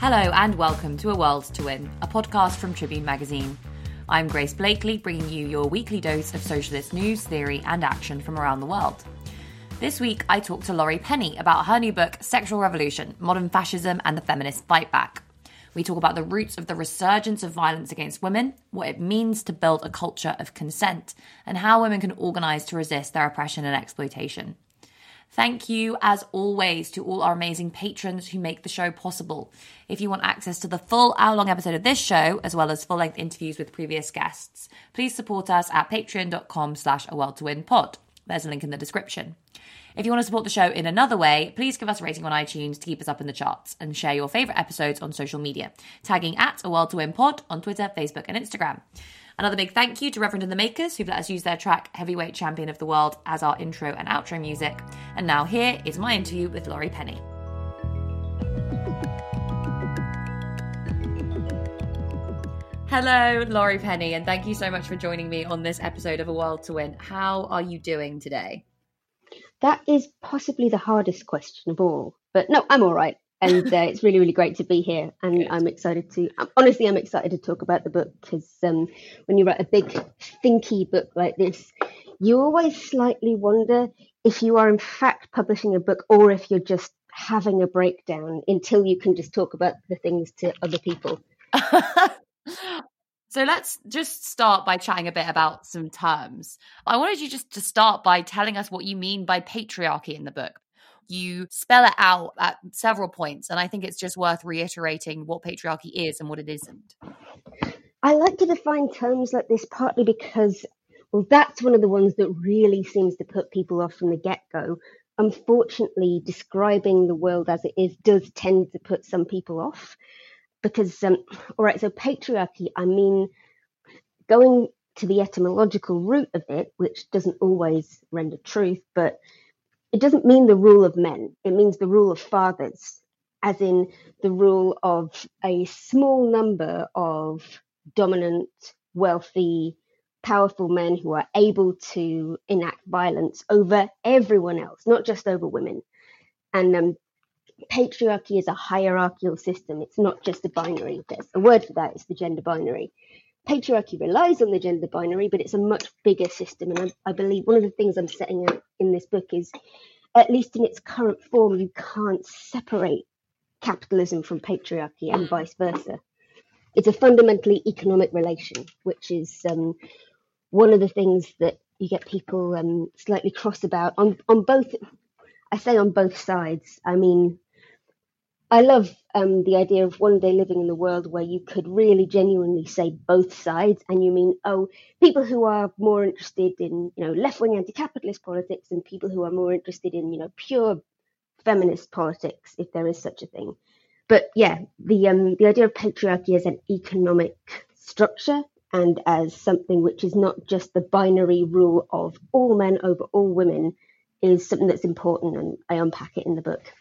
Hello and welcome to A World to Win, a podcast from Tribune Magazine. I'm Grace Blakeley, bringing you your weekly dose of socialist news, theory, and action from around the world. This week, I talked to Laurie Penny about her new book, Sexual Revolution Modern Fascism and the Feminist Fight Back. We talk about the roots of the resurgence of violence against women, what it means to build a culture of consent, and how women can organise to resist their oppression and exploitation. Thank you, as always, to all our amazing patrons who make the show possible. If you want access to the full hour long episode of this show, as well as full length interviews with previous guests, please support us at patreon.com slash a world to win pod. There's a link in the description. If you want to support the show in another way, please give us a rating on iTunes to keep us up in the charts and share your favourite episodes on social media, tagging at a world to win pod on Twitter, Facebook, and Instagram. Another big thank you to Reverend and the Makers, who've let us use their track Heavyweight Champion of the World as our intro and outro music. And now here is my interview with Laurie Penny. Hello, Laurie Penny, and thank you so much for joining me on this episode of A World to Win. How are you doing today? That is possibly the hardest question of all. But no, I'm all right and uh, it's really really great to be here and Good. i'm excited to honestly i'm excited to talk about the book because um, when you write a big thinky book like this you always slightly wonder if you are in fact publishing a book or if you're just having a breakdown until you can just talk about the things to other people So let's just start by chatting a bit about some terms. I wanted you just to start by telling us what you mean by patriarchy in the book you spell it out at several points. And I think it's just worth reiterating what patriarchy is and what it isn't. I like to define terms like this partly because, well, that's one of the ones that really seems to put people off from the get go. Unfortunately, describing the world as it is does tend to put some people off. Because, um, all right, so patriarchy, I mean, going to the etymological root of it, which doesn't always render truth, but it doesn't mean the rule of men, it means the rule of fathers, as in the rule of a small number of dominant, wealthy, powerful men who are able to enact violence over everyone else, not just over women. And um, patriarchy is a hierarchical system. It's not just a binary. There's a word for that. It's the gender binary. Patriarchy relies on the gender binary, but it's a much bigger system. And I, I believe one of the things I'm setting out in this book is, at least in its current form, you can't separate capitalism from patriarchy and vice versa. It's a fundamentally economic relation, which is um, one of the things that you get people um, slightly cross about on on both. I say on both sides. I mean, I love um, the idea of one day living in the world where you could really genuinely say both sides, and you mean, oh, people who are more interested in, you know, left-wing anti-capitalist politics, and people who are more interested in, you know, pure feminist politics, if there is such a thing. But yeah, the um, the idea of patriarchy as an economic structure and as something which is not just the binary rule of all men over all women is something that's important, and I unpack it in the book.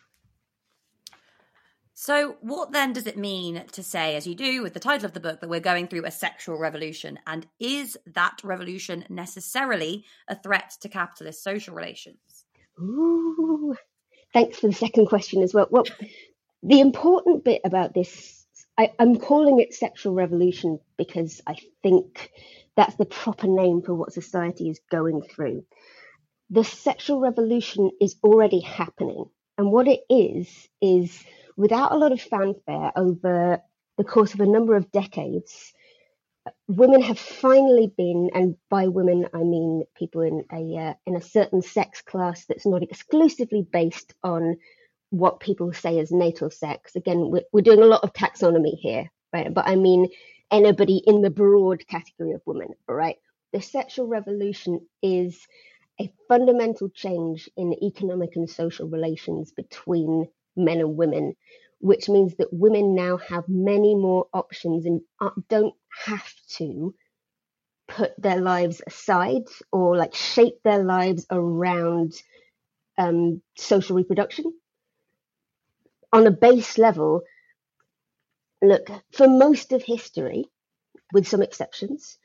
So, what then does it mean to say, as you do with the title of the book, that we're going through a sexual revolution? And is that revolution necessarily a threat to capitalist social relations? Ooh, thanks for the second question as well. Well, the important bit about this, I, I'm calling it sexual revolution because I think that's the proper name for what society is going through. The sexual revolution is already happening. And what it is, is without a lot of fanfare over the course of a number of decades, women have finally been, and by women I mean people in a uh, in a certain sex class that's not exclusively based on what people say as natal sex. Again, we're, we're doing a lot of taxonomy here, right? But I mean anybody in the broad category of women, right? The sexual revolution is a fundamental change in economic and social relations between men and women, which means that women now have many more options and uh, don't have to put their lives aside or like shape their lives around um, social reproduction. On a base level, look, for most of history, with some exceptions,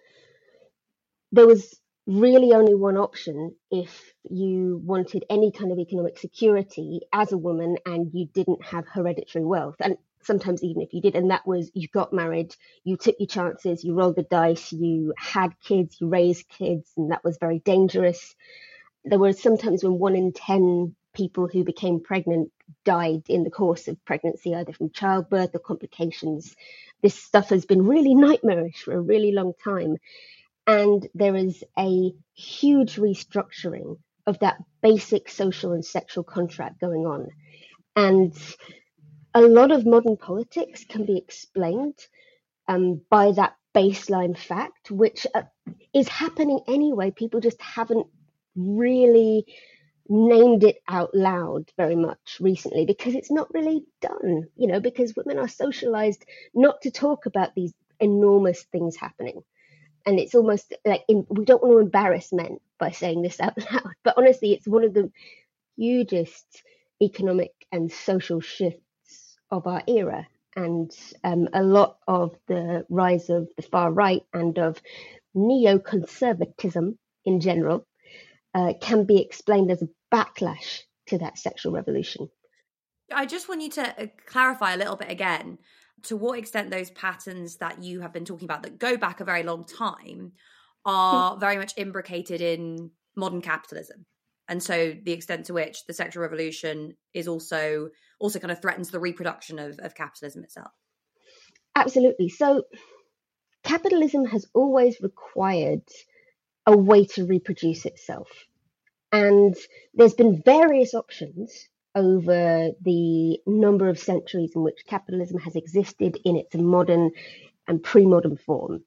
there was really only one option if you wanted any kind of economic security as a woman and you didn't have hereditary wealth. And sometimes even if you did, and that was you got married, you took your chances, you rolled the dice, you had kids, you raised kids, and that was very dangerous. There were sometimes when one in 10 people who became pregnant died in the course of pregnancy, either from childbirth or complications. This stuff has been really nightmarish for a really long time. And there is a huge restructuring of that basic social and sexual contract going on. And a lot of modern politics can be explained um, by that baseline fact, which uh, is happening anyway. People just haven't really named it out loud very much recently because it's not really done, you know, because women are socialized not to talk about these enormous things happening. And it's almost like in, we don't want to embarrass men by saying this out loud. But honestly, it's one of the hugest economic and social shifts of our era. And um, a lot of the rise of the far right and of neoconservatism in general uh, can be explained as a backlash to that sexual revolution. I just want you to uh, clarify a little bit again to what extent those patterns that you have been talking about that go back a very long time are hmm. very much imbricated in modern capitalism. And so the extent to which the sexual revolution is also also kind of threatens the reproduction of, of capitalism itself. Absolutely. So capitalism has always required a way to reproduce itself. And there's been various options over the number of centuries in which capitalism has existed in its modern and pre-modern form.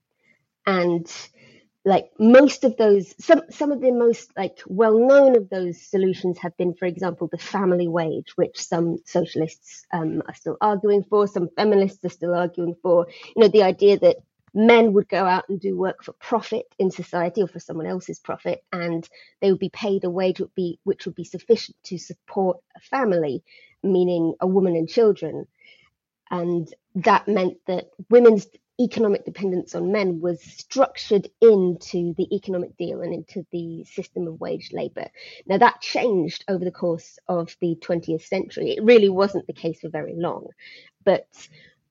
And like most of those some some of the most like well known of those solutions have been for example the family wage which some socialists um, are still arguing for some feminists are still arguing for you know the idea that men would go out and do work for profit in society or for someone else's profit and they would be paid a wage would be which would be sufficient to support a family meaning a woman and children and that meant that women's economic dependence on men was structured into the economic deal and into the system of wage labor. Now, that changed over the course of the 20th century. It really wasn't the case for very long. But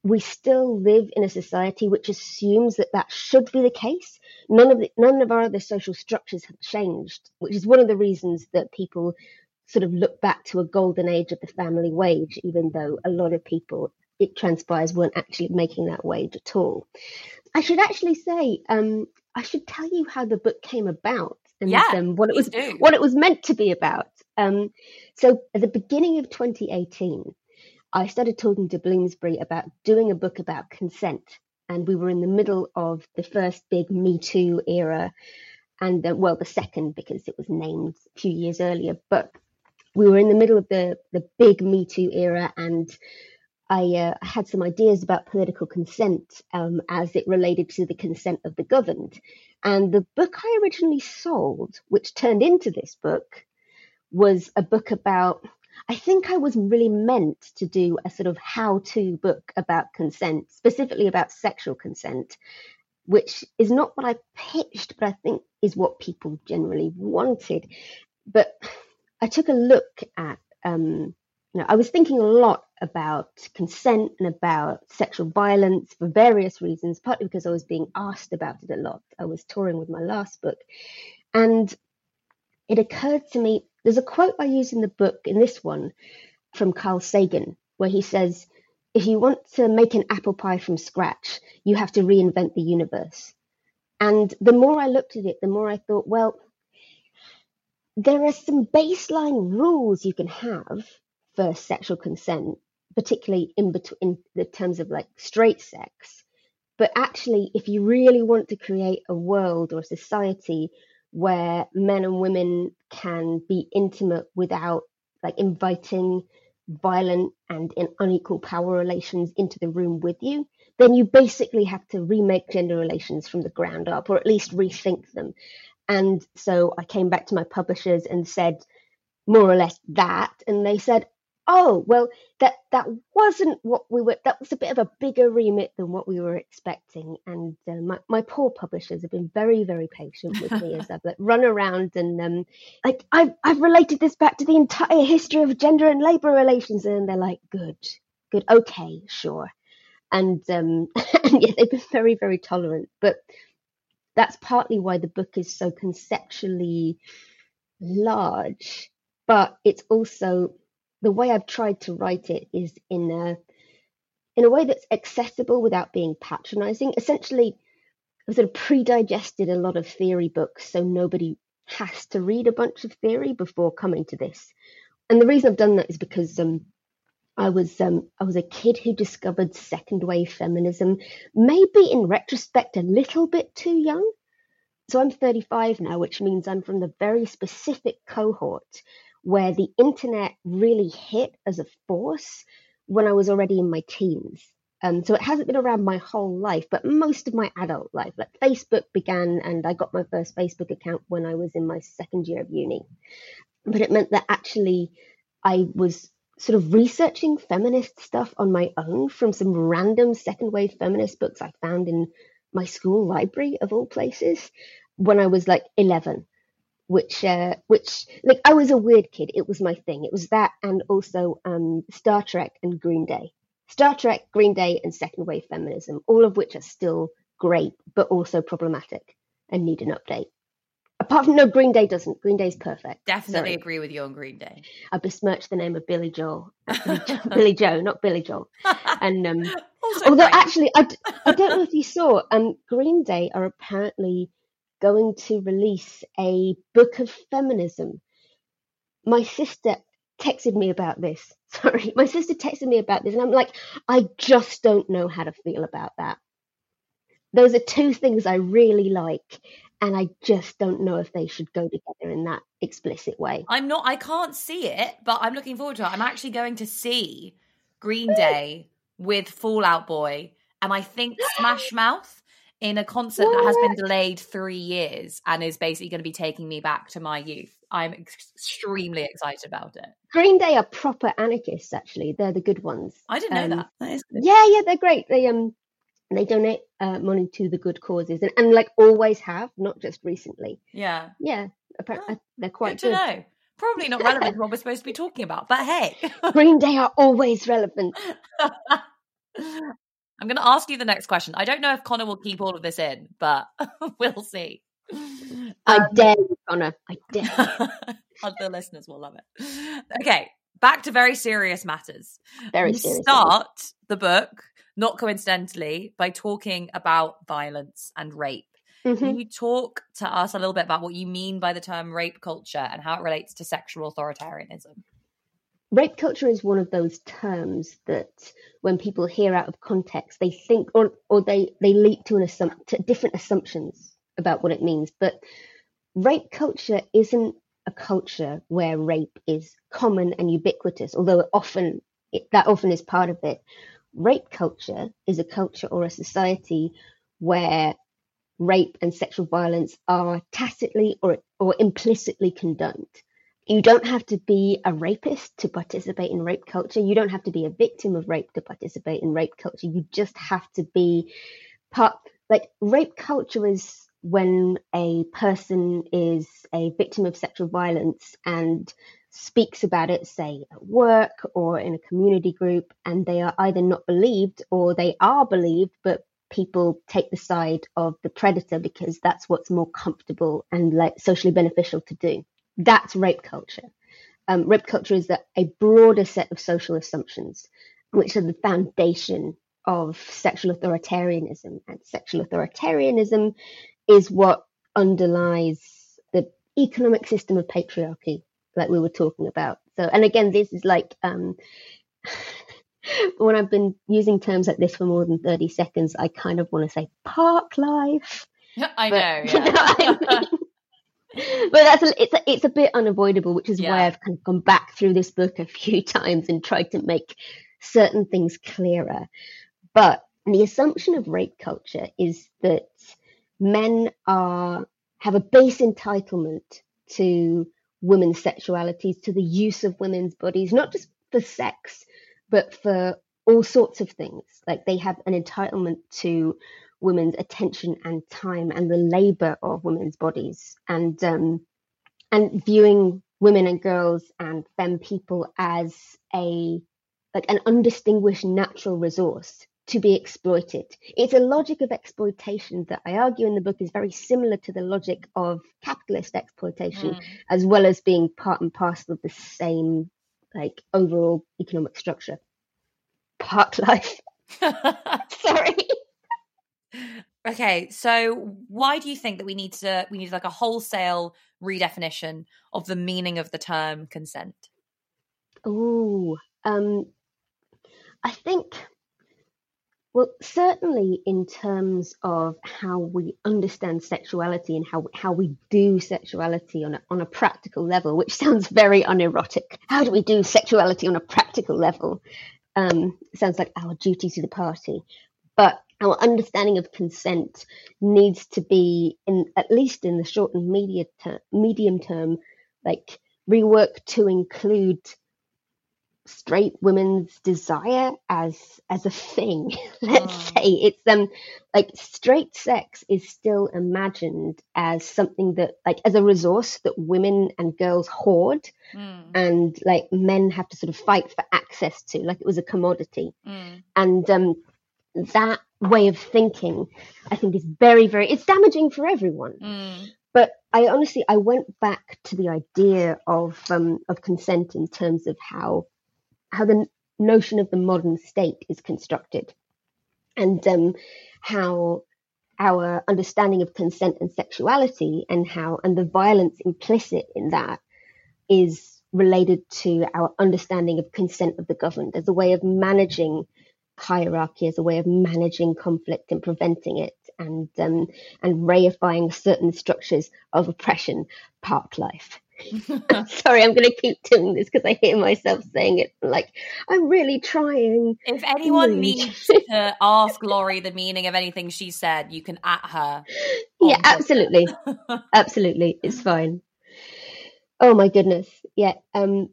we still live in a society which assumes that that should be the case. None of the, none of our other social structures have changed, which is one of the reasons that people sort of look back to a golden age of the family wage, even though a lot of people, it transpires, weren't actually making that wage at all. I should actually say, um, I should tell you how the book came about and yeah, um, what it was do. what it was meant to be about. Um, so at the beginning of 2018, I started talking to Bloomsbury about doing a book about consent. And we were in the middle of the first big Me Too era, and the, well, the second because it was named a few years earlier. But we were in the middle of the the big Me Too era, and I uh, had some ideas about political consent um, as it related to the consent of the governed. And the book I originally sold, which turned into this book, was a book about I think I was really meant to do a sort of how to book about consent, specifically about sexual consent, which is not what I pitched, but I think is what people generally wanted. But I took a look at, um, you know, I was thinking a lot about consent and about sexual violence for various reasons, partly because I was being asked about it a lot. I was touring with my last book. And it occurred to me there's a quote I use in the book, in this one, from Carl Sagan, where he says, If you want to make an apple pie from scratch, you have to reinvent the universe. And the more I looked at it, the more I thought, well, there are some baseline rules you can have for sexual consent, particularly in between the terms of like straight sex. But actually, if you really want to create a world or a society where men and women can be intimate without like inviting violent and in unequal power relations into the room with you, then you basically have to remake gender relations from the ground up or at least rethink them. And so I came back to my publishers and said more or less that. And they said, oh well that that wasn't what we were that was a bit of a bigger remit than what we were expecting and uh, my, my poor publishers have been very very patient with me as i've like run around and um like I've, I've related this back to the entire history of gender and labor relations and they're like good good, okay, sure. And, um, and yeah, they've been very, very tolerant. But that's partly why the book is so conceptually large. But it's also the way I've tried to write it is in a in a way that's accessible without being patronizing. Essentially, I've sort of pre-digested a lot of theory books, so nobody has to read a bunch of theory before coming to this. And the reason I've done that is because um, I was um, I was a kid who discovered second wave feminism, maybe in retrospect a little bit too young. So I'm 35 now, which means I'm from the very specific cohort where the internet really hit as a force when I was already in my teens. Um, so it hasn't been around my whole life, but most of my adult life. Like Facebook began, and I got my first Facebook account when I was in my second year of uni. But it meant that actually I was sort of researching feminist stuff on my own from some random second wave feminist books I found in my school library of all places when I was like 11 which uh, which like I was a weird kid it was my thing it was that and also um, Star Trek and Green Day Star Trek Green Day and second wave feminism all of which are still great but also problematic and need an update Apart from no, Green Day doesn't. Green Day's perfect. Definitely Sorry. agree with you on Green Day. I besmirched the name of Billy Joel, Billie, Joe, not Billy Joel. And um, although great. actually, I, I don't know if you saw, um, Green Day are apparently going to release a book of feminism. My sister texted me about this. Sorry, my sister texted me about this, and I'm like, I just don't know how to feel about that. Those are two things I really like and I just don't know if they should go together in that explicit way. I'm not. I can't see it, but I'm looking forward to it. I'm actually going to see Green Day with Fall Out Boy, and I think Smash Mouth in a concert what? that has been delayed three years and is basically going to be taking me back to my youth. I'm extremely excited about it. Green Day are proper anarchists. Actually, they're the good ones. I didn't um, know that. that yeah, yeah, they're great. They um they donate uh, money to the good causes and, and like always have not just recently yeah yeah apparently oh, they're quite good, good. to know probably not relevant to what we're supposed to be talking about but hey green day are always relevant i'm going to ask you the next question. I don't know if connor will keep all of this in but we'll see. I dare you connor. I dare the listeners will love it. Okay back to very serious matters. Very serious start the book not coincidentally, by talking about violence and rape. Mm-hmm. Can you talk to us a little bit about what you mean by the term rape culture and how it relates to sexual authoritarianism? Rape culture is one of those terms that when people hear out of context, they think or, or they, they leap to, an assum- to different assumptions about what it means. But rape culture isn't a culture where rape is common and ubiquitous, although often it, that often is part of it rape culture is a culture or a society where rape and sexual violence are tacitly or, or implicitly condoned. You don't have to be a rapist to participate in rape culture. You don't have to be a victim of rape to participate in rape culture. You just have to be part, like, rape culture is when a person is a victim of sexual violence and speaks about it, say at work or in a community group, and they are either not believed or they are believed, but people take the side of the predator because that's what's more comfortable and like socially beneficial to do. That's rape culture. Um, rape culture is a, a broader set of social assumptions, which are the foundation of sexual authoritarianism. And sexual authoritarianism is what underlies the economic system of patriarchy like we were talking about. So, and again, this is like um, when I've been using terms like this for more than 30 seconds, I kind of want to say park life. I but, know. Yeah. You know I mean? but that's a, it's a, it's a bit unavoidable, which is yeah. why I've kind of gone back through this book a few times and tried to make certain things clearer. But the assumption of rape culture is that men are have a base entitlement to women's sexualities, to the use of women's bodies, not just for sex, but for all sorts of things. Like they have an entitlement to women's attention and time and the labor of women's bodies and um, and viewing women and girls and femme people as a like an undistinguished natural resource to be exploited. It's a logic of exploitation that I argue in the book is very similar to the logic of capitalist exploitation, mm. as well as being part and parcel of the same like overall economic structure. Park life. Sorry. Okay, so why do you think that we need to we need like a wholesale redefinition of the meaning of the term consent? Oh, um, I think well, certainly in terms of how we understand sexuality and how how we do sexuality on a, on a practical level, which sounds very unerotic. How do we do sexuality on a practical level? Um, sounds like our duty to the party, but our understanding of consent needs to be, in at least in the short and medium term, medium term, like rework to include straight women's desire as as a thing let's oh. say it's um like straight sex is still imagined as something that like as a resource that women and girls hoard mm. and like men have to sort of fight for access to like it was a commodity mm. and um that way of thinking i think is very very it's damaging for everyone mm. but i honestly i went back to the idea of um of consent in terms of how how the notion of the modern state is constructed and um, how our understanding of consent and sexuality and how and the violence implicit in that is related to our understanding of consent of the governed as a way of managing hierarchy as a way of managing conflict and preventing it and um, and reifying certain structures of oppression park life Sorry, I'm going to keep doing this because I hear myself saying it. Like, I'm really trying. If anyone needs to ask Laurie the meaning of anything she said, you can at her. Yeah, absolutely. absolutely. It's fine. Oh my goodness. Yeah. Um,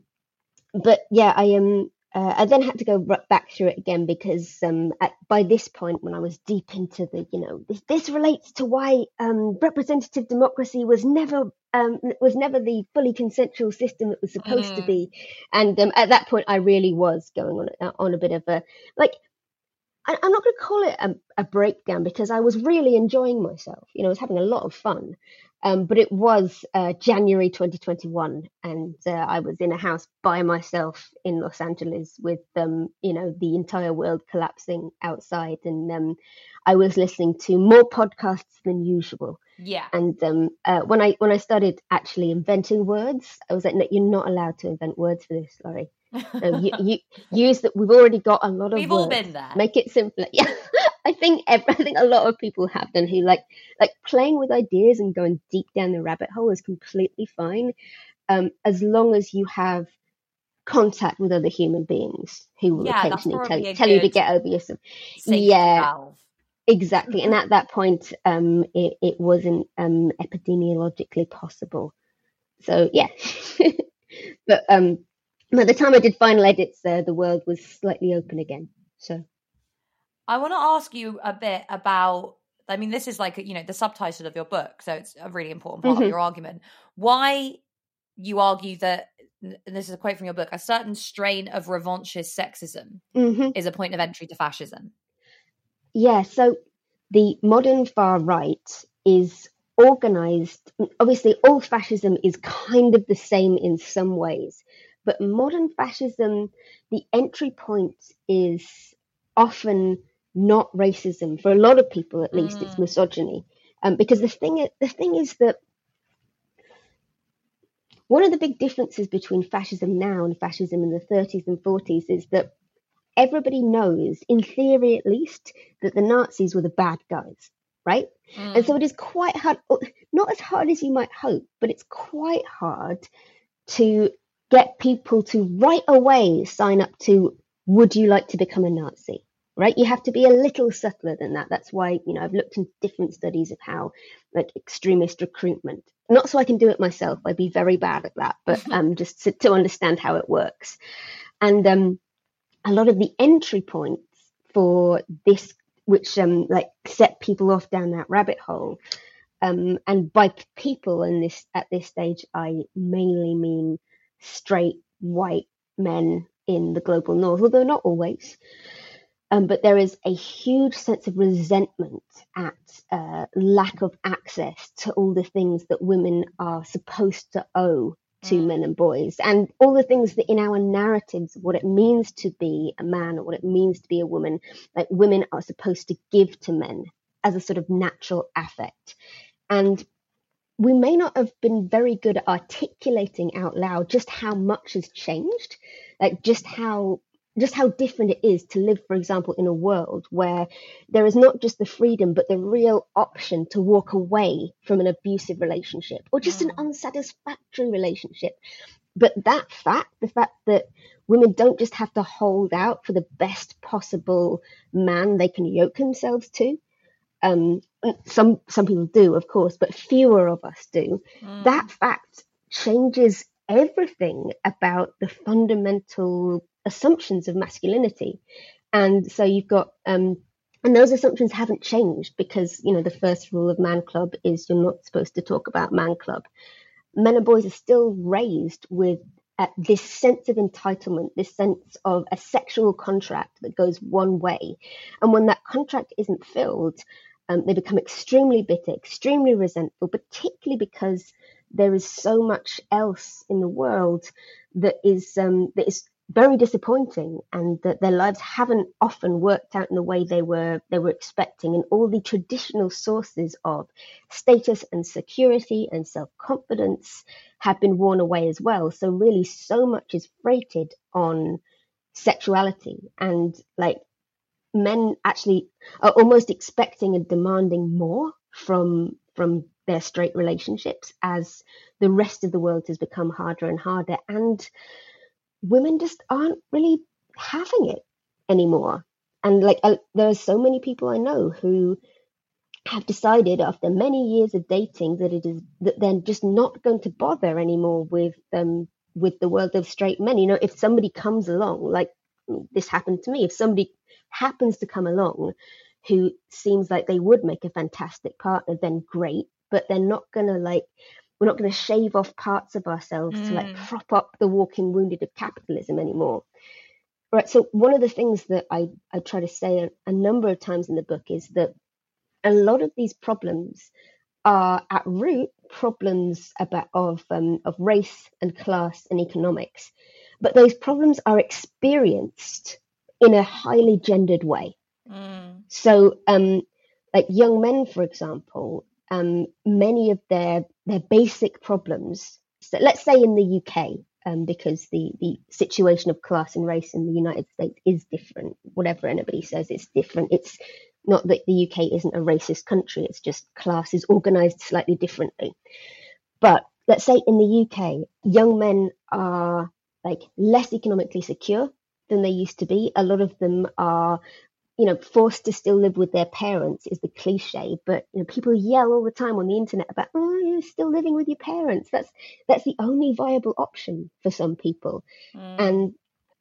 but yeah, I am. Um, uh, I then had to go back through it again because um, at, by this point, when I was deep into the, you know, this, this relates to why um, representative democracy was never um, was never the fully consensual system it was supposed mm. to be, and um, at that point, I really was going on uh, on a bit of a like. I, I'm not going to call it a, a breakdown because I was really enjoying myself. You know, I was having a lot of fun, um, but it was uh, January 2021, and uh, I was in a house by myself in Los Angeles with, um, you know, the entire world collapsing outside, and um, I was listening to more podcasts than usual. Yeah. And um, uh, when I when I started actually inventing words, I was like, no, you're not allowed to invent words for this, Laurie. you, you, use that. We've already got a lot of. We've words. all been there. Make it simpler. Yeah. I think every, I think a lot of people have done who like like playing with ideas and going deep down the rabbit hole is completely fine, um, as long as you have contact with other human beings who will yeah, occasionally tell, you, tell you to get over yourself. Yeah, valve. exactly. and at that point, um, it, it wasn't um, epidemiologically possible. So yeah, but um, by the time I did final edits, uh, the world was slightly open again. So I want to ask you a bit about. I mean, this is like you know the subtitle of your book, so it's a really important part mm-hmm. of your argument. Why you argue that, and this is a quote from your book, a certain strain of revanchist sexism mm-hmm. is a point of entry to fascism. Yeah. So the modern far right is organized. Obviously, all fascism is kind of the same in some ways, but modern fascism, the entry point is often not racism. For a lot of people, at least, mm. it's misogyny. Um, because the thing, the thing is that one of the big differences between fascism now and fascism in the 30s and 40s is that everybody knows, in theory at least, that the Nazis were the bad guys, right? Mm. And so it is quite hard, not as hard as you might hope, but it's quite hard to get people to right away sign up to would you like to become a Nazi? Right? You have to be a little subtler than that. That's why, you know, I've looked into different studies of how, like, extremist recruitment, not so I can do it myself, I'd be very bad at that, but um, just to, to understand how it works. And um, a lot of the entry points for this, which um, like set people off down that rabbit hole, um, and by people in this at this stage, I mainly mean straight white men in the global north, although not always. Um, but there is a huge sense of resentment at uh, lack of access to all the things that women are supposed to owe to mm. men and boys, and all the things that in our narratives, what it means to be a man or what it means to be a woman, like women are supposed to give to men as a sort of natural affect. And we may not have been very good at articulating out loud just how much has changed, like just how just how different it is to live, for example, in a world where there is not just the freedom, but the real option to walk away from an abusive relationship or just mm. an unsatisfactory relationship. But that fact, the fact that women don't just have to hold out for the best possible man they can yoke themselves to. Um, some some people do, of course, but fewer of us do. Mm. That fact changes everything about the fundamental assumptions of masculinity. And so you've got, um, and those assumptions haven't changed because, you know, the first rule of Man Club is you're not supposed to talk about Man Club. Men and boys are still raised with uh, this sense of entitlement, this sense of a sexual contract that goes one way. And when that contract isn't filled, um, they become extremely bitter, extremely resentful, particularly because there is so much else in the world that is um, that is very disappointing and that their lives haven't often worked out in the way they were they were expecting. And all the traditional sources of status and security and self-confidence have been worn away as well. So really so much is freighted on sexuality. And like men actually are almost expecting and demanding more from from their straight relationships as the rest of the world has become harder and harder. And women just aren't really having it anymore. And like, uh, there are so many people I know who have decided after many years of dating that it is that they're just not going to bother anymore with um with the world of straight men. You know, if somebody comes along, like this happened to me, if somebody happens to come along who seems like they would make a fantastic partner, then great. But they're not gonna like we're not going to shave off parts of ourselves mm. to like mm. prop up the walking wounded of capitalism anymore. Right. So one of the things that I, I try to say a, a number of times in the book is that a lot of these problems are at root problems about of um, of race and class and economics, but those problems are experienced in a highly gendered way. Mm. So, um, like young men, for example, um, many of their their basic problems. So let's say in the UK, um, because the the situation of class and race in the United States is different. Whatever anybody says, it's different. It's not that the UK isn't a racist country. It's just class is organised slightly differently. But let's say in the UK, young men are like less economically secure than they used to be. A lot of them are you know, forced to still live with their parents is the cliche, but you know, people yell all the time on the internet about, oh, you're still living with your parents. That's that's the only viable option for some people, mm. and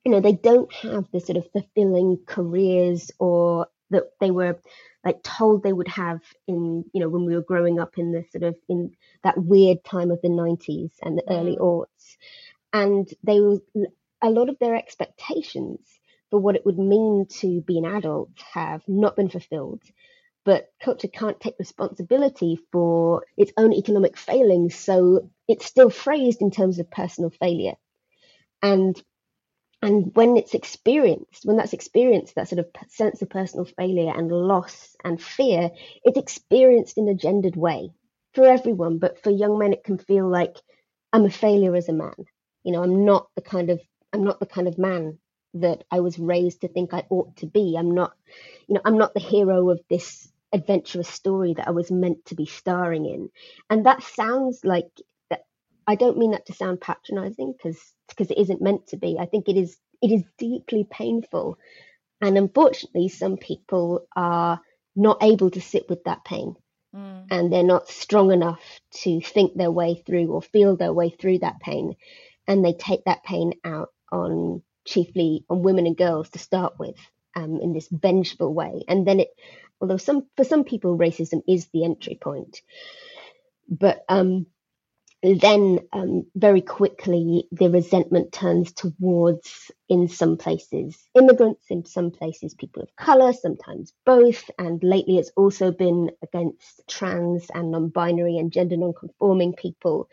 you know, they don't have the sort of fulfilling careers or that they were like told they would have in you know when we were growing up in the sort of in that weird time of the 90s and the mm. early aughts and they were a lot of their expectations for what it would mean to be an adult have not been fulfilled. But culture can't take responsibility for its own economic failings, so it's still phrased in terms of personal failure. And and when it's experienced, when that's experienced, that sort of sense of personal failure and loss and fear, it's experienced in a gendered way for everyone. But for young men, it can feel like I'm a failure as a man. You know, I'm not the kind of I'm not the kind of man that I was raised to think I ought to be. I'm not, you know, I'm not the hero of this adventurous story that I was meant to be starring in. And that sounds like that. I don't mean that to sound patronizing because because it isn't meant to be. I think it is it is deeply painful. And unfortunately some people are not able to sit with that pain. Mm. And they're not strong enough to think their way through or feel their way through that pain. And they take that pain out on chiefly on women and girls to start with um, in this vengeful way. And then it, although some for some people racism is the entry point, but um, then um, very quickly the resentment turns towards, in some places, immigrants, in some places, people of colour, sometimes both. And lately it's also been against trans and non binary and gender non conforming people.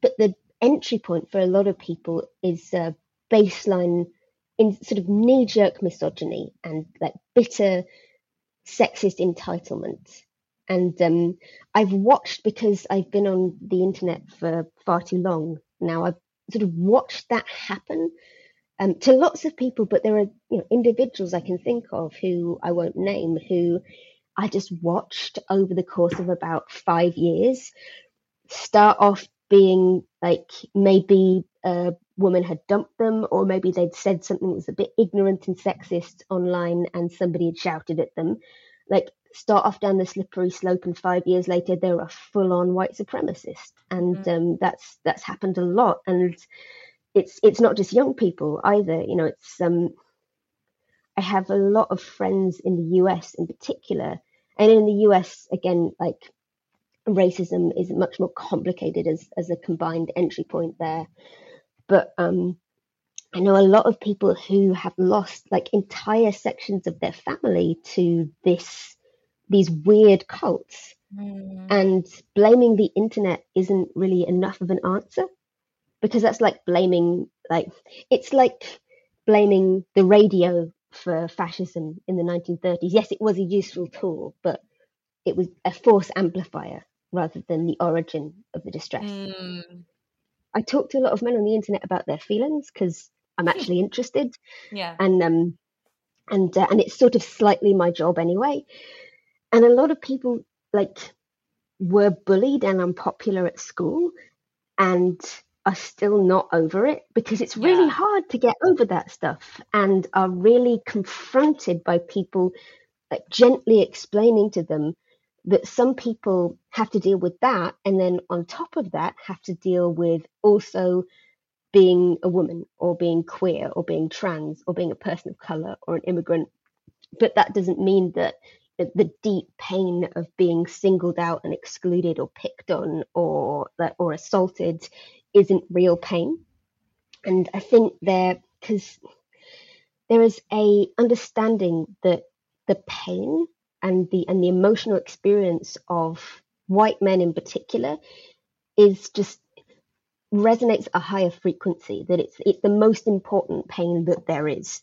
But the entry point for a lot of people is a baseline in sort of knee jerk misogyny and like bitter sexist entitlement and um, I've watched because I've been on the internet for far too long now. I've sort of watched that happen um, to lots of people, but there are you know, individuals I can think of who I won't name who I just watched over the course of about five years start off being like maybe woman had dumped them, or maybe they'd said something that was a bit ignorant and sexist online, and somebody had shouted at them. Like start off down the slippery slope and five years later they're a full-on white supremacist. And mm. um, that's that's happened a lot. And it's it's not just young people either. You know it's um i have a lot of friends in the us in particular. And in the us again like racism is much more complicated as as a combined entry point there but um I know a lot of people who have lost like entire sections of their family to this these weird cults. Mm. And blaming the internet isn't really enough of an answer because that's like blaming, like, it's like blaming the radio for fascism in the 1930s. Yes, it was a useful tool, but it was a force amplifier rather than the origin of the distress. Mm. I talk to a lot of men on the internet about their feelings because I'm actually interested. Yeah. And um and uh, and it's sort of slightly my job anyway and a lot of people like were bullied and unpopular at school and are still not over it because it's really yeah. hard to get over that stuff and are really confronted by people like, gently explaining to them that some people have to deal with that and then on top of that have to deal with also being a woman or being queer or being trans or being a person of color or an immigrant. But that doesn't mean that the deep pain of being singled out and excluded or picked on or or assaulted isn't real pain. And i think there because there is a understanding that the pain and the and the emotional experience of white men in particular is just resonates at a higher frequency that it's it's the most important pain that there is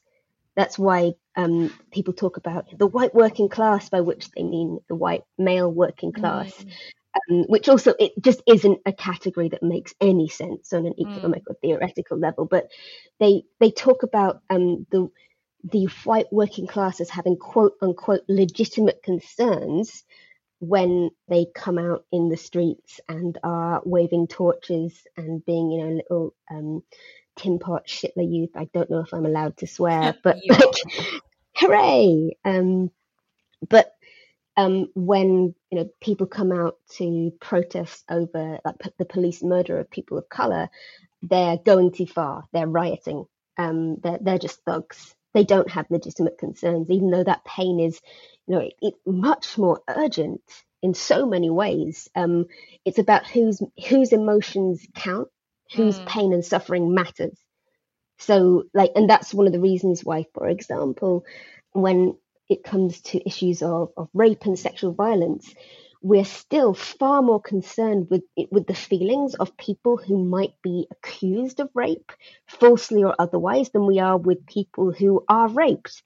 that's why um, people talk about the white working class, by which they mean the white male working class, mm. um, which also it just isn't a category that makes any sense on an economic mm. or theoretical level. But they they talk about um, the the white working class as having quote unquote legitimate concerns when they come out in the streets and are waving torches and being you know little um, Tim Pot Shitler Youth. I don't know if I'm allowed to swear, but like, hooray! Um, but um, when you know people come out to protest over like, the police murder of people of color, they're going too far. They're rioting. Um, they're they're just thugs. They don't have legitimate concerns, even though that pain is, you know, it, it much more urgent in so many ways. Um, it's about whose whose emotions count whose mm. pain and suffering matters. So, like, and that's one of the reasons why, for example, when it comes to issues of, of rape and sexual violence, we're still far more concerned with with the feelings of people who might be accused of rape, falsely or otherwise, than we are with people who are raped.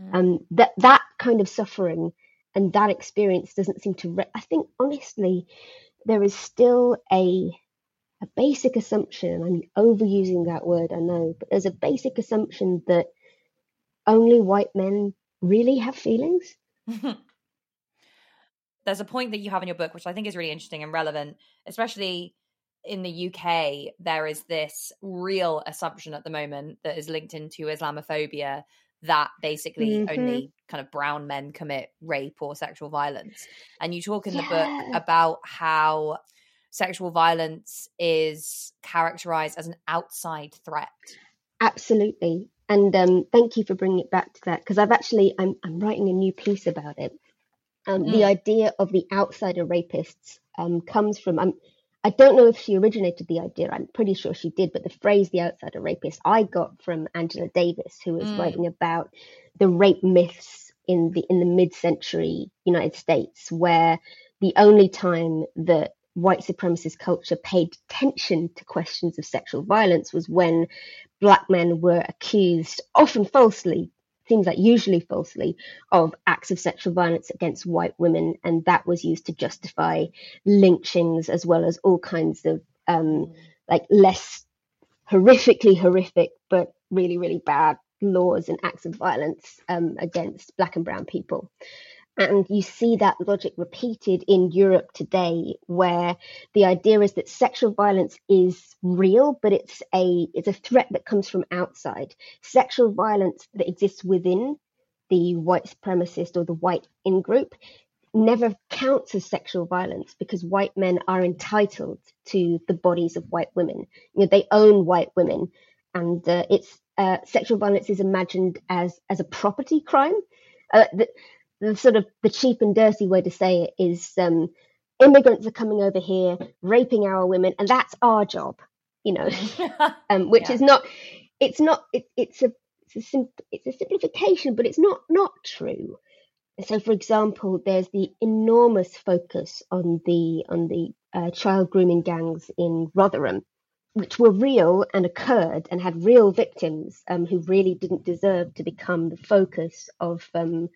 Mm. And that that kind of suffering and that experience doesn't seem to. Re- I think honestly, there is still a a basic assumption, I'm overusing that word, I know, but there's a basic assumption that only white men really have feelings. there's a point that you have in your book, which I think is really interesting and relevant, especially in the UK. There is this real assumption at the moment that is linked into Islamophobia that basically mm-hmm. only kind of brown men commit rape or sexual violence. And you talk in yeah. the book about how sexual violence is characterized as an outside threat. Absolutely. And um, thank you for bringing it back to that because I've actually, I'm, I'm writing a new piece about it. Um, mm. The idea of the outsider rapists um, comes from, I'm, I don't know if she originated the idea. I'm pretty sure she did, but the phrase "the outsider rapist" I got from Angela Davis, who was mm. writing about the rape myths in the in the mid-century United States, where the only time that white supremacist culture paid attention to questions of sexual violence was when black men were accused, often falsely, seems like usually falsely, of acts of sexual violence against white women, and that was used to justify lynchings as well as all kinds of um, like less horrifically horrific but really really bad laws and acts of violence um, against black and brown people. And you see that logic repeated in Europe today, where the idea is that sexual violence is real, but it's a it's a threat that comes from outside. Sexual violence that exists within the white supremacist or the white in group never counts as sexual violence because white men are entitled to the bodies of white women. You know, they own white women, and uh, it's uh, sexual violence is imagined as as a property crime. Uh, the, the sort of the cheap and dirty way to say it is um, immigrants are coming over here raping our women and that's our job you know um, which yeah. is not it's not it, it's a it's a, sim- it's a simplification but it's not not true so for example there's the enormous focus on the on the uh, child grooming gangs in rotherham which were real and occurred and had real victims um, who really didn't deserve to become the focus of um,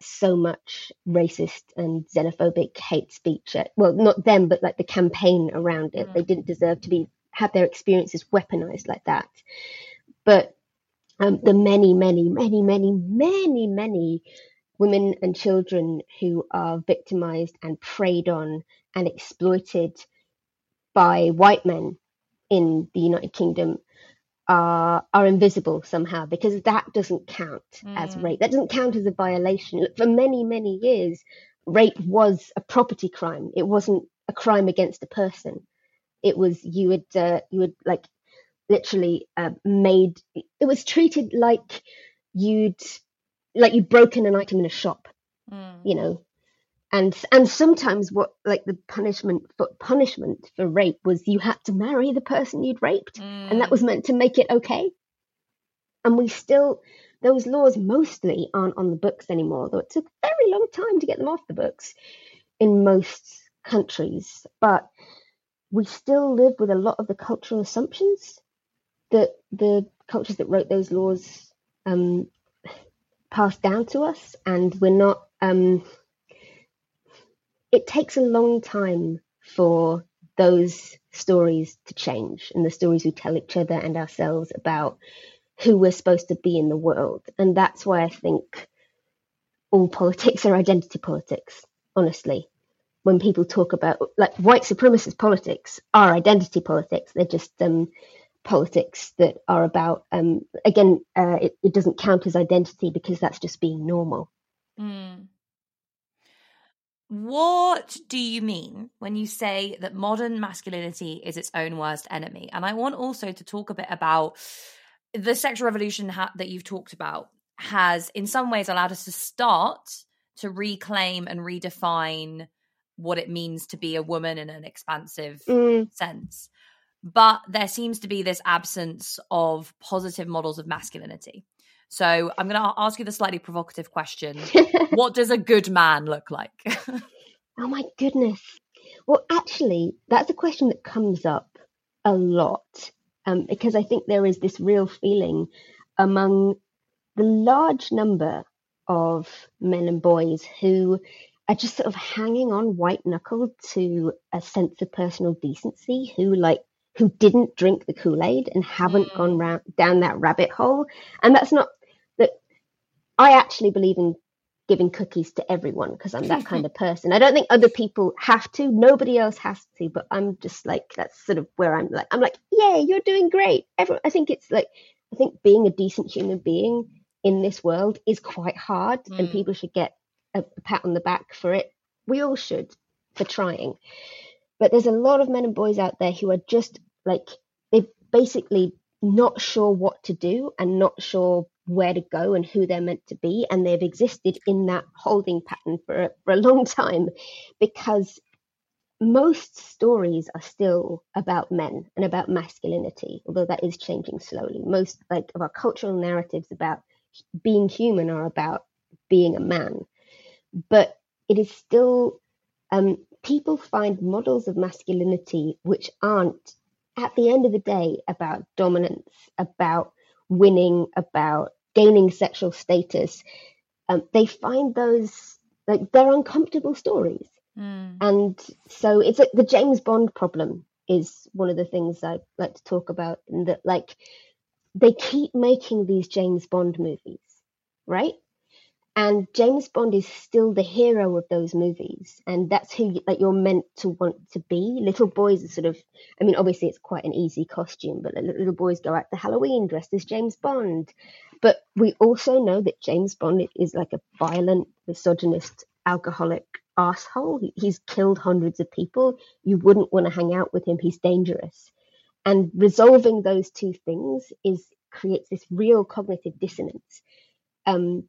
so much racist and xenophobic hate speech. At, well, not them, but like the campaign around it. Mm. They didn't deserve to be have their experiences weaponized like that. But um, the many, many, many, many, many, many women and children who are victimized and preyed on and exploited by white men in the United Kingdom are are invisible somehow because that doesn't count mm. as rape. That doesn't count as a violation. For many many years, rape was a property crime. It wasn't a crime against a person. It was you would uh, you would like literally uh, made. It was treated like you'd like you'd broken an item in a shop. Mm. You know, and and sometimes what like the punishment for punishment for rape was you had to marry the person you'd raped mm. and that was meant to make it okay and we still those laws mostly aren't on the books anymore though it took a very long time to get them off the books in most countries but we still live with a lot of the cultural assumptions that the cultures that wrote those laws um, passed down to us and we're not um, it takes a long time for those stories to change and the stories we tell each other and ourselves about who we're supposed to be in the world. And that's why I think all politics are identity politics, honestly. When people talk about like white supremacist politics are identity politics, they're just um, politics that are about um, again, uh, it, it, doesn't count as identity because that's just being normal. Mm. What do you mean when you say that modern masculinity is its own worst enemy? And I want also to talk a bit about the sexual revolution ha- that you've talked about has, in some ways, allowed us to start to reclaim and redefine what it means to be a woman in an expansive mm. sense. But there seems to be this absence of positive models of masculinity. So I'm going to ask you the slightly provocative question What does a good man look like? oh my goodness. Well, actually, that's a question that comes up a lot um, because I think there is this real feeling among the large number of men and boys who are just sort of hanging on white knuckle to a sense of personal decency, who like who didn't drink the Kool Aid and haven't mm. gone round, down that rabbit hole. And that's not that I actually believe in giving cookies to everyone because I'm that kind of person. I don't think other people have to. Nobody else has to, but I'm just like that's sort of where I'm like I'm like, yeah, you're doing great. Everyone, I think it's like I think being a decent human being in this world is quite hard, mm. and people should get a, a pat on the back for it. We all should for trying. But there's a lot of men and boys out there who are just like they're basically not sure what to do and not sure where to go and who they're meant to be. And they've existed in that holding pattern for, for a long time because most stories are still about men and about masculinity, although that is changing slowly. Most like of our cultural narratives about being human are about being a man, but it is still um, people find models of masculinity which aren't at the end of the day about dominance, about winning, about gaining sexual status. Um, they find those like they're uncomfortable stories Mm. And so it's like the James Bond problem is one of the things I like to talk about, and that like they keep making these James Bond movies, right? And James Bond is still the hero of those movies, and that's who like you're meant to want to be. Little boys are sort of, I mean, obviously it's quite an easy costume, but little boys go out to Halloween dressed as James Bond. But we also know that James Bond is like a violent, misogynist, alcoholic asshole. He's killed hundreds of people. You wouldn't want to hang out with him. He's dangerous. And resolving those two things is creates this real cognitive dissonance. Um,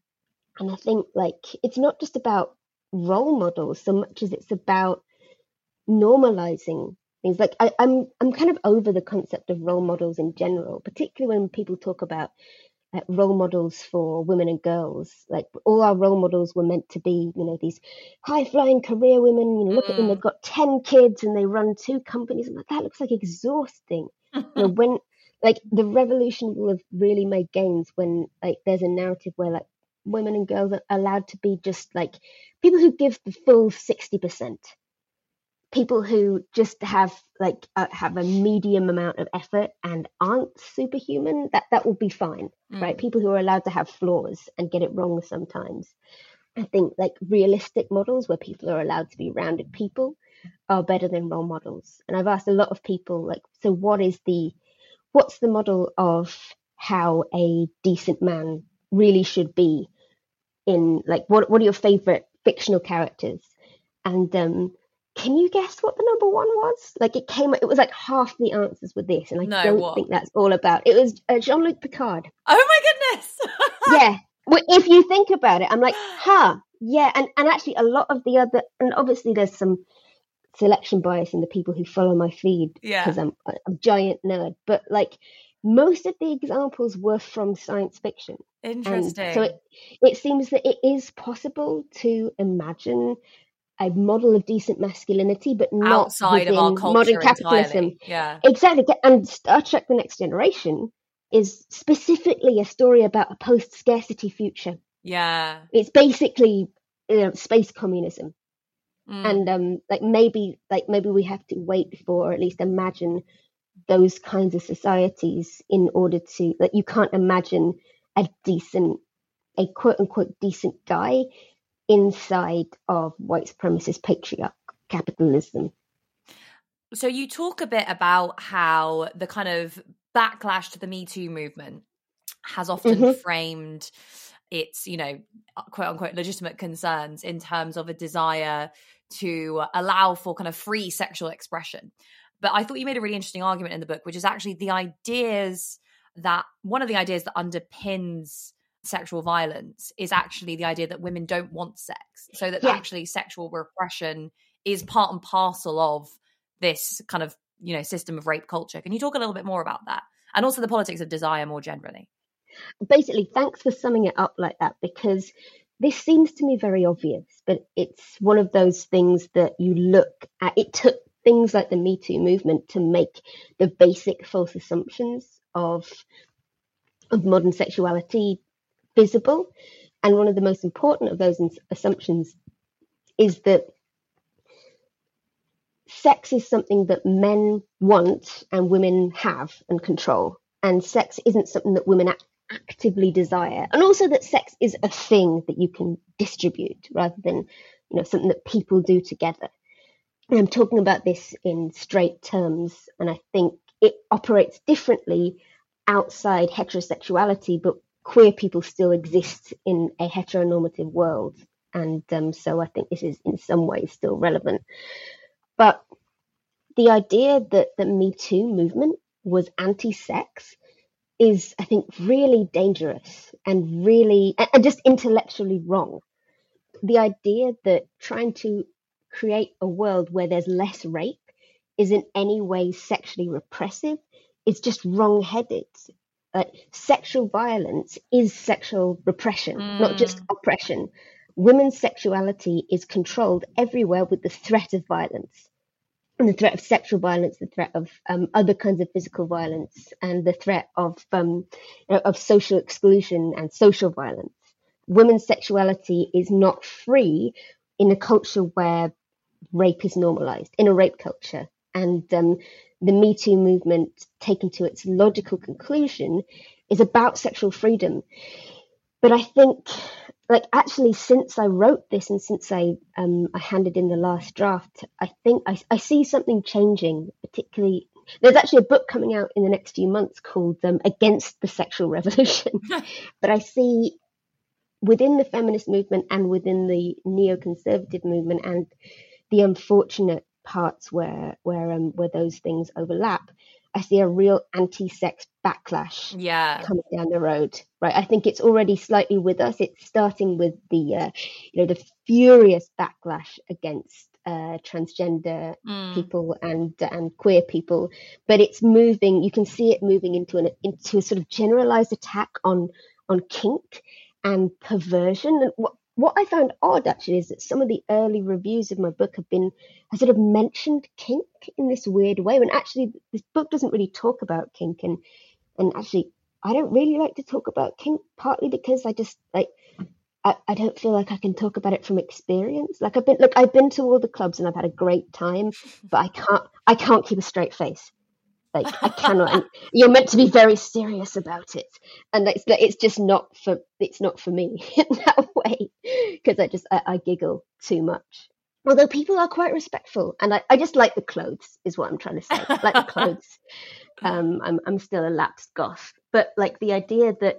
and I think like it's not just about role models so much as it's about normalizing things. Like I, I'm I'm kind of over the concept of role models in general, particularly when people talk about role models for women and girls. Like all our role models were meant to be, you know, these high flying career women. You know, look mm. at them; they've mm. got ten kids and they run two companies. I'm like, that looks like exhausting. you know, when like the revolution will have really made gains when like there's a narrative where like women and girls are allowed to be just like people who give the full sixty percent. People who just have like uh, have a medium amount of effort and aren't superhuman that that will be fine mm. right? People who are allowed to have flaws and get it wrong sometimes. I think like realistic models where people are allowed to be rounded people are better than role models. And i've asked a lot of people like so what is the what's the model of how a decent man really should be in like what what are your favorite fictional characters and um can you guess what the number one was? Like it came, it was like half the answers were this, and I no, don't what? think that's all about. It was uh, Jean Luc Picard. Oh my goodness! yeah, well, if you think about it, I'm like, huh, yeah, and and actually a lot of the other, and obviously there's some selection bias in the people who follow my feed because I'm a giant nerd, but like most of the examples were from science fiction. Interesting. And so it, it seems that it is possible to imagine a model of decent masculinity, but not outside of our modern capitalism. Entirely. Yeah, exactly. And Star Trek: The Next Generation is specifically a story about a post-scarcity future. Yeah, it's basically you know, space communism, mm. and um, like maybe like maybe we have to wait for or at least imagine those kinds of societies in order to like you can't imagine a decent a quote unquote decent guy inside of white supremacist patriarch capitalism. So you talk a bit about how the kind of backlash to the Me Too movement has often mm-hmm. framed its, you know, quote unquote legitimate concerns in terms of a desire to allow for kind of free sexual expression. But I thought you made a really interesting argument in the book, which is actually the ideas that one of the ideas that underpins sexual violence is actually the idea that women don't want sex. So that yeah. actually sexual repression is part and parcel of this kind of, you know, system of rape culture. Can you talk a little bit more about that? And also the politics of desire more generally. Basically, thanks for summing it up like that because this seems to me very obvious, but it's one of those things that you look at. It took things like the Me Too movement to make the basic false assumptions of of modern sexuality visible. And one of the most important of those assumptions is that sex is something that men want and women have and control. And sex isn't something that women actively desire. And also that sex is a thing that you can distribute rather than, you know, something that people do together. I'm talking about this in straight terms, and I think it operates differently outside heterosexuality, but queer people still exist in a heteronormative world. And um, so I think this is in some ways still relevant. But the idea that the Me Too movement was anti sex is, I think, really dangerous and really, and just intellectually wrong. The idea that trying to create a world where there's less rape is in any way sexually repressive It's just wrong headed. Like sexual violence is sexual repression, mm. not just oppression. Women's sexuality is controlled everywhere with the threat of violence and the threat of sexual violence, the threat of um, other kinds of physical violence, and the threat of um, of social exclusion and social violence. Women's sexuality is not free in a culture where rape is normalized, in a rape culture, and um, the Me Too movement, taken to its logical conclusion, is about sexual freedom. But I think like actually since I wrote this and since I um, I handed in the last draft, I think I, I see something changing, particularly there's actually a book coming out in the next few months called um, Against the Sexual Revolution. but I see within the feminist movement and within the neoconservative movement and the unfortunate parts where where um, where those things overlap, I see a real anti-sex backlash yeah. coming down the road. Right, I think it's already slightly with us. It's starting with the uh, you know the furious backlash against uh, transgender mm. people and and queer people, but it's moving. You can see it moving into an into a sort of generalized attack on on kink and perversion. And what what I found odd actually is that some of the early reviews of my book have been have sort of mentioned kink in this weird way. When actually this book doesn't really talk about kink and and actually I don't really like to talk about kink partly because I just like I, I don't feel like I can talk about it from experience. Like I've been look, I've been to all the clubs and I've had a great time, but I can't I can't keep a straight face. Like I cannot. and you're meant to be very serious about it, and it's it's just not for it's not for me in that way because I just I, I, giggle too much. Although people are quite respectful, and I, I just like the clothes is what I'm trying to say. I like the clothes. Um, I'm I'm still a lapsed goth, but like the idea that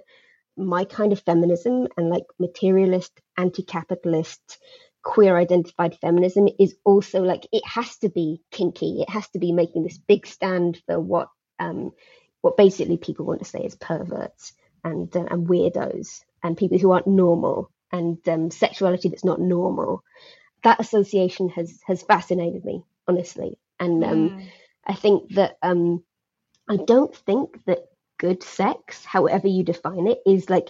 my kind of feminism and like materialist, anti-capitalist, queer identified feminism is also like it has to be kinky. It has to be making this big stand for what um, what basically people want to say is perverts and uh, and weirdos and people who aren't normal and um, sexuality that's not normal. That association has has fascinated me honestly, and um, mm. I think that um, I don't think that good sex, however you define it, is like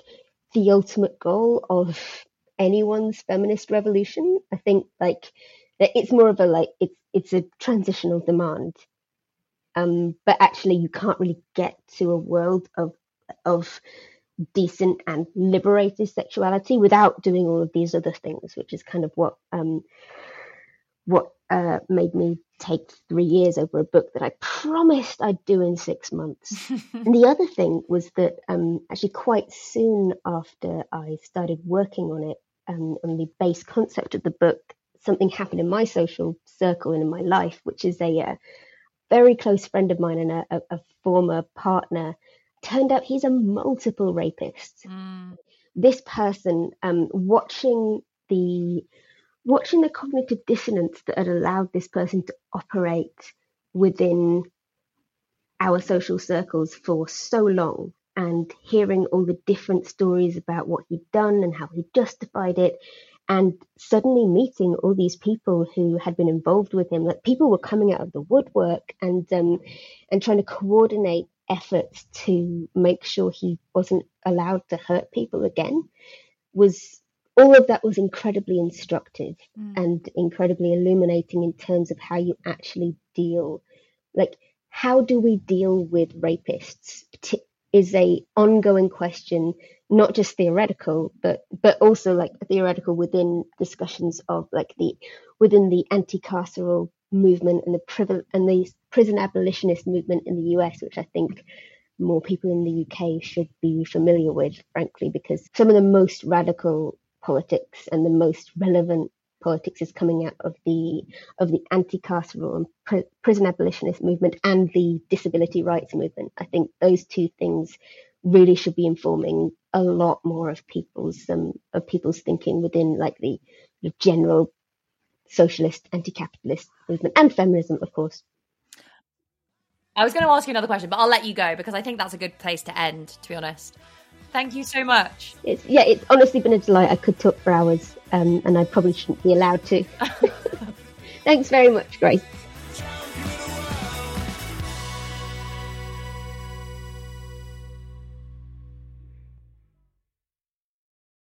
the ultimate goal of anyone's feminist revolution. I think like it's more of a like it's it's a transitional demand. Um, but actually you can't really get to a world of of decent and liberated sexuality without doing all of these other things, which is kind of what um, what uh, made me take three years over a book that I promised I'd do in six months. and the other thing was that um, actually quite soon after I started working on it, um, on the base concept of the book, something happened in my social circle and in my life, which is a, a uh, very close friend of mine and a, a, a, former partner. Turned out he's a multiple rapist. Mm. This person, um, watching the watching the cognitive dissonance that had allowed this person to operate within our social circles for so long and hearing all the different stories about what he'd done and how he justified it and suddenly meeting all these people who had been involved with him like people were coming out of the woodwork and um, and trying to coordinate efforts to make sure he wasn't allowed to hurt people again was all of that was incredibly instructive mm. and incredibly illuminating in terms of how you actually deal like how do we deal with rapists is a ongoing question not just theoretical but but also like theoretical within discussions of like the within the anti-carceral movement and the privil and the prison abolitionist movement in the US which I think more people in the UK should be familiar with frankly because some of the most radical politics and the most relevant politics is coming out of the of the anti-carceral and pr- prison abolitionist movement and the disability rights movement. I think those two things really should be informing a lot more of people's um, of people's thinking within like the, the general socialist anti-capitalist movement and feminism, of course. I was going to ask you another question, but I'll let you go because I think that's a good place to end. To be honest. Thank you so much. It's, yeah, it's honestly been a delight. I could talk for hours, um, and I probably shouldn't be allowed to. Thanks very much, Grace.